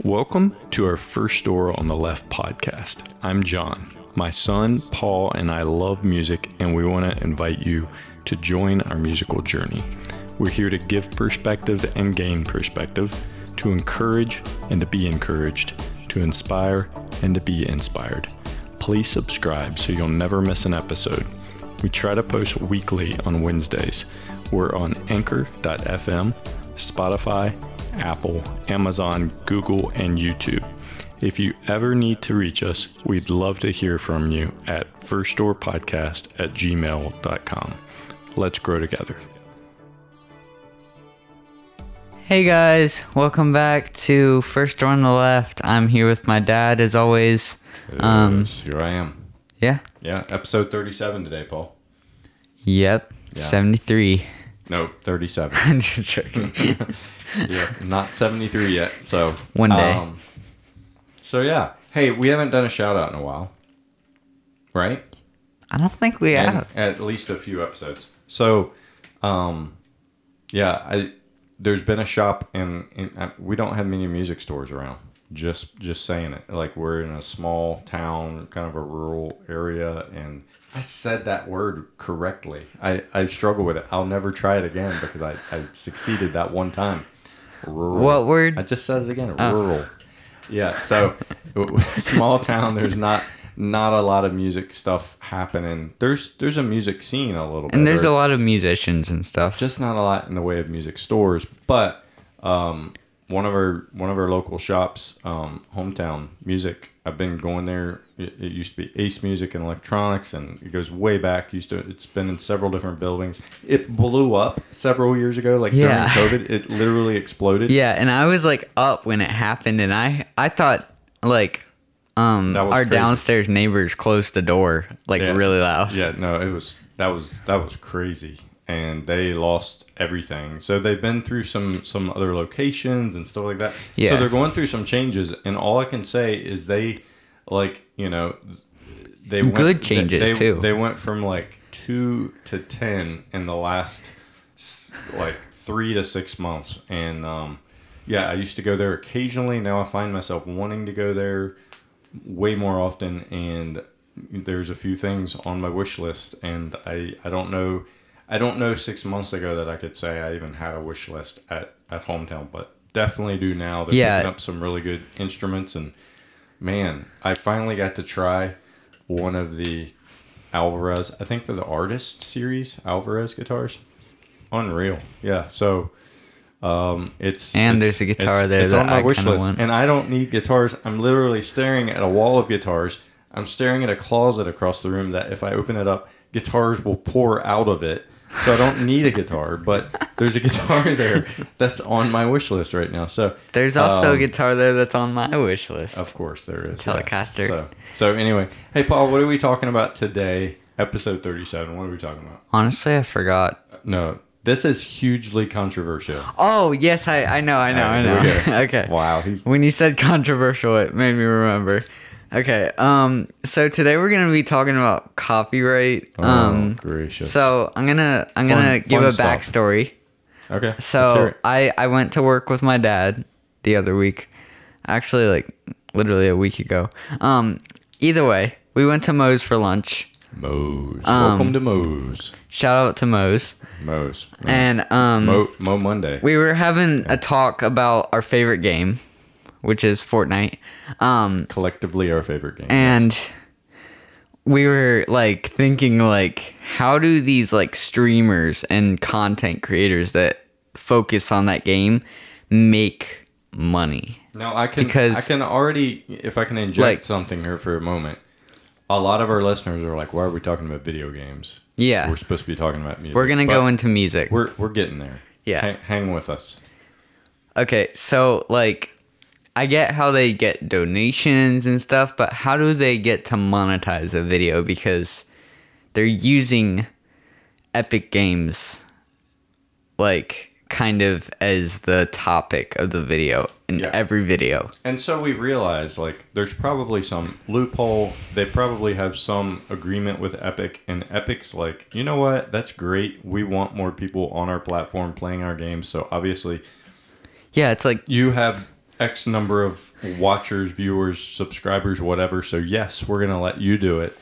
Welcome to our First Door on the Left podcast. I'm John. My son, Paul, and I love music, and we want to invite you to join our musical journey. We're here to give perspective and gain perspective, to encourage and to be encouraged, to inspire and to be inspired. Please subscribe so you'll never miss an episode. We try to post weekly on Wednesdays. We're on anchor.fm, Spotify, Apple, Amazon, Google, and YouTube. If you ever need to reach us, we'd love to hear from you at firstdoorpodcast at gmail.com. Let's grow together. Hey guys, welcome back to First Door on the Left. I'm here with my dad as always. Um, Yes, here I am. yeah. Yeah, episode 37 today, Paul. Yep. Yeah. 73. No, 37. I'm just joking. yeah, not 73 yet. So One day. um, so yeah, hey, we haven't done a shout out in a while, right? I don't think we And have. at least a few episodes. So, um, yeah, I there's been a shop and, and uh, we don't have many music stores around. Just just saying it. Like we're in a small town, kind of a rural area, and I said that word correctly. I I struggle with it. I'll never try it again because I I succeeded that one time. Rural. What word? I just said it again. Oh. Rural. Yeah. So small town. There's not not a lot of music stuff happening. There's there's a music scene a little bit. And there's a lot of musicians and stuff. just not a lot in the way of music stores. But um, one of our one of our local shops, um, hometown music. I've been going there. It, it used to be Ace Music and Electronics, and it goes way back. Used to it's been in several different buildings. It blew up several years ago, like Yeah. during COVID. It literally exploded. yeah, and I was like up when it happened and I I thought like um our crazy. downstairs neighbors closed the door like Yeah. really loud. Yeah, no, it was that was that was crazy, and they lost everything. So they've been through some some other locations and stuff like that. Yeah. So they're going through some changes, and all I can say is they, like you know, they went, Good changes, they, too. They went from like two to ten in the last like three to six months, and um, yeah, I used to go there occasionally. Now I find myself wanting to go there way more often and there's a few things on my wish list and I, I don't know I don't know six months ago that I could say I even had a wish list at, at hometown but definitely do now they're Yeah. picking up some really good instruments and man I finally got to try one of the Alvarez I think they're the artist series Alvarez guitars unreal yeah so um, it's And it's- there's a guitar it's- there It's that on my I wish list, want. and I don't need guitars. I'm literally staring at a wall of guitars. I'm staring at a closet across the room that if I open it up, guitars will pour out of it. So I don't need a guitar, but there's a guitar there that's on my wish list right now. So There's also a um, guitar there that's on my wish list. Of course, there is yes. Telecaster. So, so anyway, hey Paul, what are we talking about today? Episode 37. What are we talking about? Honestly, I forgot. No, this is hugely controversial. Oh yes, I I know, I know, I Alright, here we know. okay. Wow, he- When you said controversial, it made me remember. Okay. Um. So today we're gonna be talking about copyright. Oh, um. gracious. So I'm gonna I'm Fun- gonna give a stuff. backstory. Okay. So. I I went to work with my dad the other week, actually like literally a week ago. Um. Either way, we went to Moe's for lunch. Moe's. Um, Welcome to Moe's. Shout out to Moe's. Moe's. And um. Mo, Mo Monday. we were having a talk about our favorite game, which is Fortnite. Um, Collectively our favorite game. and we were like thinking like how do these like streamers and content creators that focus on that game make money? now I can because- I can already if I can inject Like- something here for a moment. A lot of our listeners are like, "Why are we talking about video games?" Yeah. we're supposed to be talking about music. We're going to But go into music. We're we're getting there. Yeah. hang, hang with us. Okay, so like I get how they get donations and stuff, but how do they get to monetize a video because they're using Epic Games like kind of as the topic of the video in Yeah. every video. And so we realize like there's probably some loophole. They probably have some agreement with Epic, and Epic's like, you know what? That's great. We want more people on our platform playing our games. So obviously, Yeah, it's like you have X number of watchers, viewers, subscribers, whatever. So yes, we're gonna let you do it.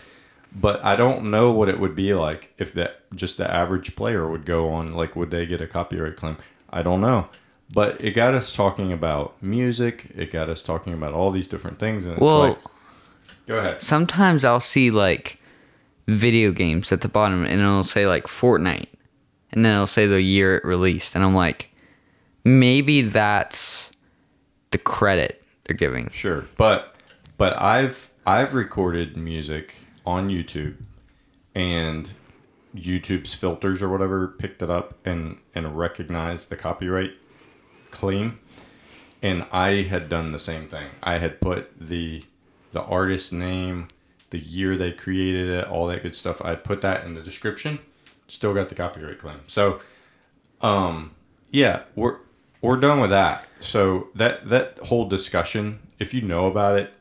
But I don't know what it would be like if that just the average player would go on. Like, would they get a copyright claim? I don't know. But it got us talking about music. It got us talking about all these different things, and it's Well, like, go ahead. sometimes I'll see like video games at the bottom and it'll say like Fortnite and then it'll say the year it released and I'm like maybe that's the credit they're giving. Sure, but but I've I've recorded music on YouTube, and YouTube's filters or whatever picked it up and and recognized the copyright claim, and I had done the same thing. I had put the the artist name, the year they created it, all that good stuff. I put that in the description. Still got the copyright claim. So, um, yeah, we're we're done with that. So that that whole discussion, if you know about it,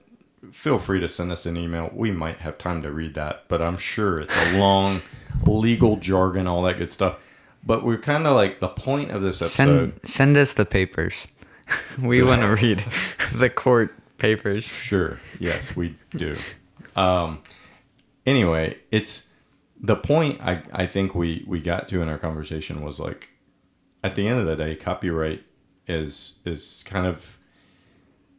feel free to send us an email. We might have time to read that, but I'm sure it's a long legal jargon, all that good stuff. But we're kind of like the point of this episode. Send send us the papers. we want to read the court papers. Sure. Yes, we do. Um, anyway, it's the point I, I think we, we got to in our conversation was like, at the end of the day, copyright is is kind of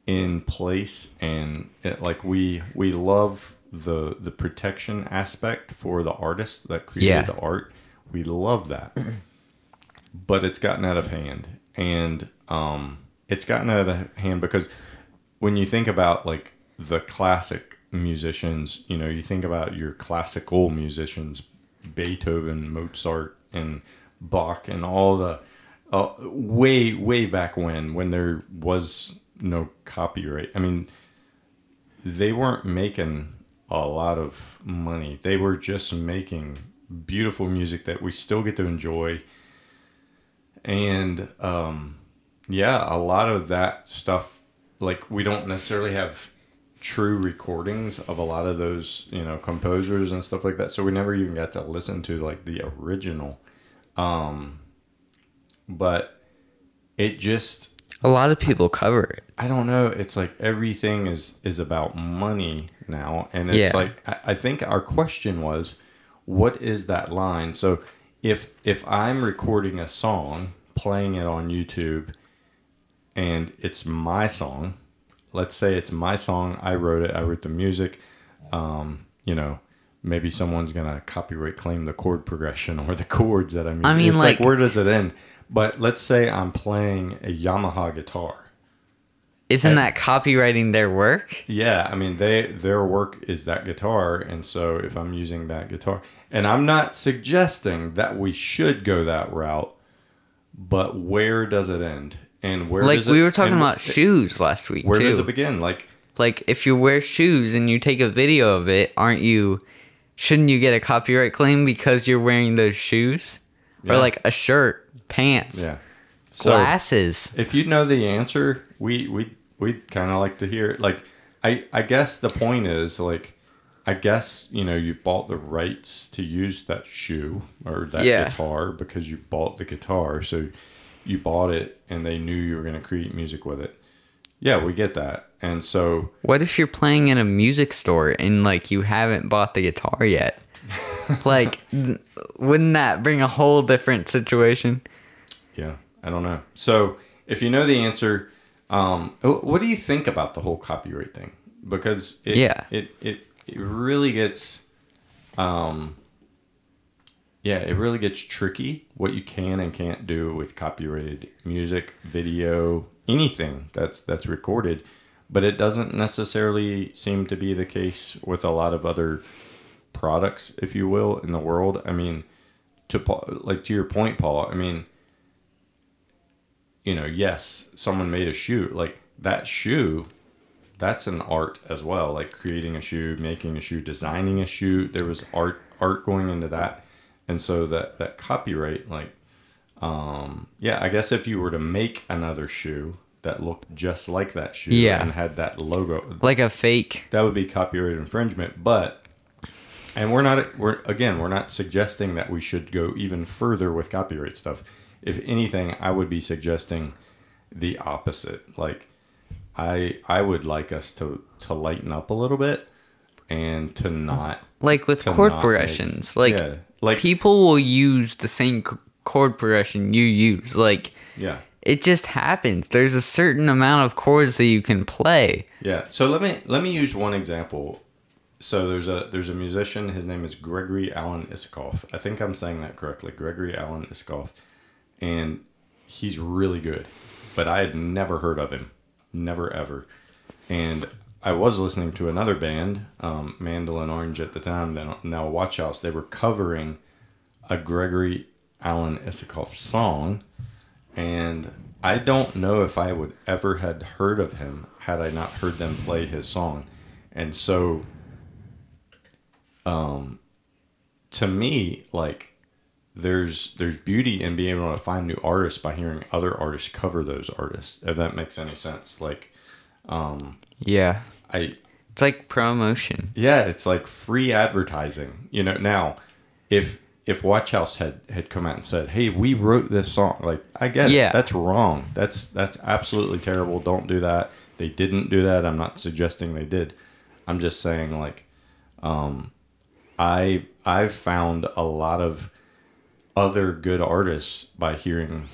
in place, and it, like we we love the the protection aspect for the artist that created Yeah. the art. We love that, but it's gotten out of hand, and um, it's gotten out of hand because when you think about like the classic musicians, you know, you think about your classical musicians, Beethoven, Mozart, and Bach, and all the uh, way way back when when there was no copyright. I mean, they weren't making a lot of money. They were just making beautiful music that we still get to enjoy. And um, yeah, a lot of that stuff, like we don't necessarily have true recordings of a lot of those, you know, composers and stuff like that. So we never even got to listen to like the original. Um, but it just A lot of people cover it. I don't know. It's like everything is is about money now, and it's Yeah. like I, I think our question was, what is that line? So if if I'm recording a song, playing it on YouTube, and it's my song, let's say it's my song. I wrote it. I wrote the music. Um, you know, maybe someone's gonna copyright claim the chord progression or the chords that I'm using. I mean, it's like, like- where does it end? But let's say I'm playing a Yamaha guitar. Isn't that copywriting their work? Yeah, I mean they their work is that guitar, and so if I'm using that guitar, and I'm not suggesting that we should go that route, but where does it end? And where Like we it, were talking and about shoes last week Where too. does it begin? Like like if you wear shoes and you take a video of it, aren't you shouldn't you get a copyright claim because you're wearing those shoes? Yeah. Or like a shirt, pants, yeah, so glasses. if you know the answer, we we we'd kind of like to hear it. Like I I guess the point is like. I guess you know you've bought the rights to use that shoe or that Yeah. guitar because you bought the guitar. So you bought it and they knew you were going to create music with it. Yeah, we get that. And so What if you're playing in a music store and like you haven't bought the guitar yet? like wouldn't that bring a whole different situation? yeah, I don't know. So if you know the answer, um, what do you think about the whole copyright thing? Because it, Yeah. it it it really gets, um, yeah, it really gets tricky what you can and can't do with copyrighted music, video, anything that's that's recorded. But it doesn't necessarily seem to be the case with a lot of other products, if you will, in the world. I mean, to like to your point, Paul. I mean, you know, yes, someone made a shoe. Like that shoe, that's an art as well. Like creating a shoe, making a shoe, designing a shoe. There was art art going into that, and so that that copyright, like, um, yeah, I guess if you were to make another shoe that looked just like that shoe Yeah. and had that logo, Like a fake. that would be copyright infringement but and we're not we're again we're not suggesting that we should go even further with copyright stuff if anything i would be suggesting the opposite like I I would like us to to lighten up a little bit and to not like with chord progressions, make- like yeah, like people will use the same chord progression you use. Like yeah. it just happens. There's a certain amount of chords that you can play. Yeah. So let me let me use one example. So there's a there's a musician. His name is Gregory Alan Isakov. I think I'm saying that correctly. Gregory Alan Isakov, and he's really good. But I had never heard of him, never ever. And I was listening to another band, um, Mandolin Orange at the time. Then now Watch House. They were covering a Gregory Alan Isakov song, and I don't know if I would ever had heard of him had I not heard them play his song. And so, um, to me, like there's there's beauty in being able to find new artists by hearing other artists cover those artists. If that makes any sense, like um Yeah. I It's like promotion. yeah, it's like free advertising. You know, now if if Watch House had had come out and said, "Hey, we wrote this song," like I get Yeah. it, that's wrong. That's that's absolutely terrible. Don't do that. They didn't do that. I'm not suggesting they did. I'm just saying like, um, I I've found a lot of other good artists by hearing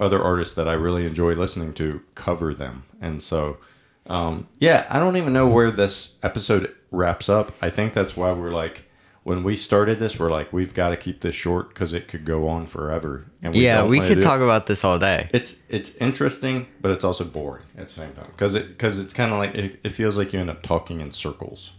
other artists that I really enjoy listening to cover them, and so um, yeah, I don't even know where this episode wraps up. I think that's why we're like, when we started this, we're like, we've got to keep this short because it could go on forever. And yeah, we could talk about this all day. It's it's interesting, but it's also boring at the same time because it because it's kind of like it, it feels like you end up talking in circles.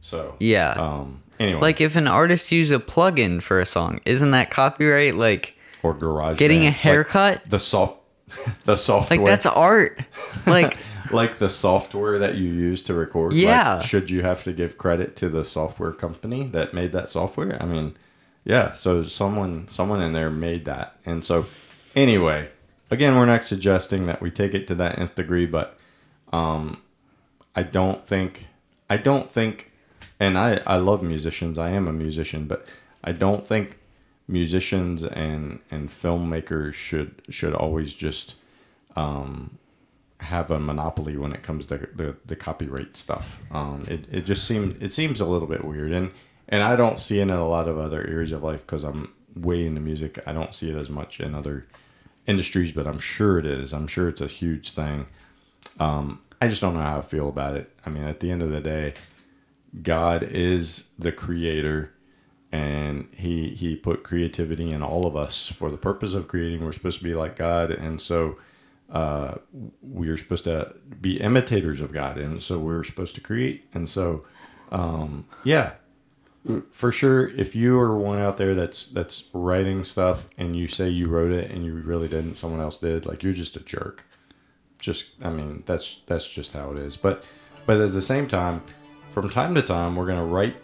So Yeah. Um. Anyway, Like if an artist uses a plugin for a song, isn't that copyright? Like or garage getting a Band, like haircut? the soft the software like that's art. Like like the software that you use to record. like, Yeah. should you have to give credit to the software company that made that software? I mean, yeah. So someone someone in there made that, and so anyway, again, we're not suggesting that we take it to that nth degree, but um, I don't think I don't think, and I I love musicians. I am a musician, but I don't think musicians and and filmmakers should should always just have a monopoly when it comes to the, the copyright stuff. Um, it, it just seems it seems a little bit weird, and and I don't see it in a lot of other areas of life because I'm way into music. I don't see it as much in other industries, but I'm sure it is. I'm sure it's a huge thing. Um, I just don't know how I feel about it. I mean, at the end of the day, God is the creator and he he put creativity in all of us for the purpose of creating. We're supposed to be like God and so uh, we're supposed to be imitators of God and so we're supposed to create. And so um, yeah, for sure if you are one out there that's that's writing stuff and you say you wrote it and you really didn't someone else did like you're just a jerk just i mean that's that's just how it is but but at the same time from time to time we're going to write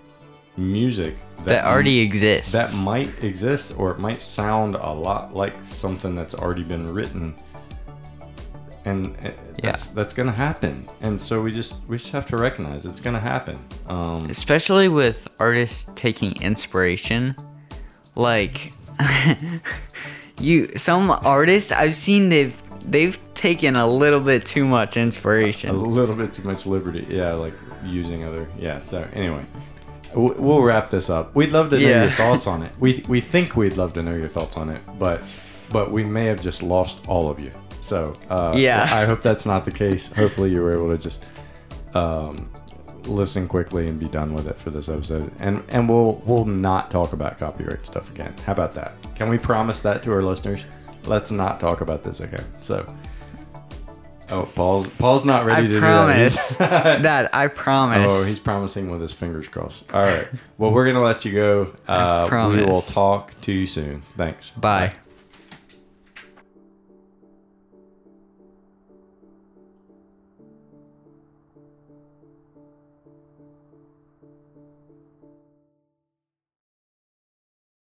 music that already exists. that might exist or it might sound a lot like something that's already been written and uh, that's that's going to happen. And so we just we just have to recognize it's going to happen. Um especially with artists taking inspiration. Like you some artists i've seen they've they've taken a little bit too much inspiration. a little bit too much liberty. Yeah like using other yeah so anyway. We'll wrap this up. We'd love to know Yeah. your thoughts on it. We we think we'd love to know your thoughts on it but but we may have just lost all of you so uh Yeah. i hope that's not the case hopefully you were able to just um listen quickly and be done with it for this episode and and we'll we'll not talk about copyright stuff again how about that can we promise that to our listeners let's not talk about this again so Oh, Paul's Paul's not ready i to do promise that. He's- that i promise Oh, he's promising with his fingers crossed. All right. Well, we're going to let you go. Uh, we will talk to you soon. Thanks. bye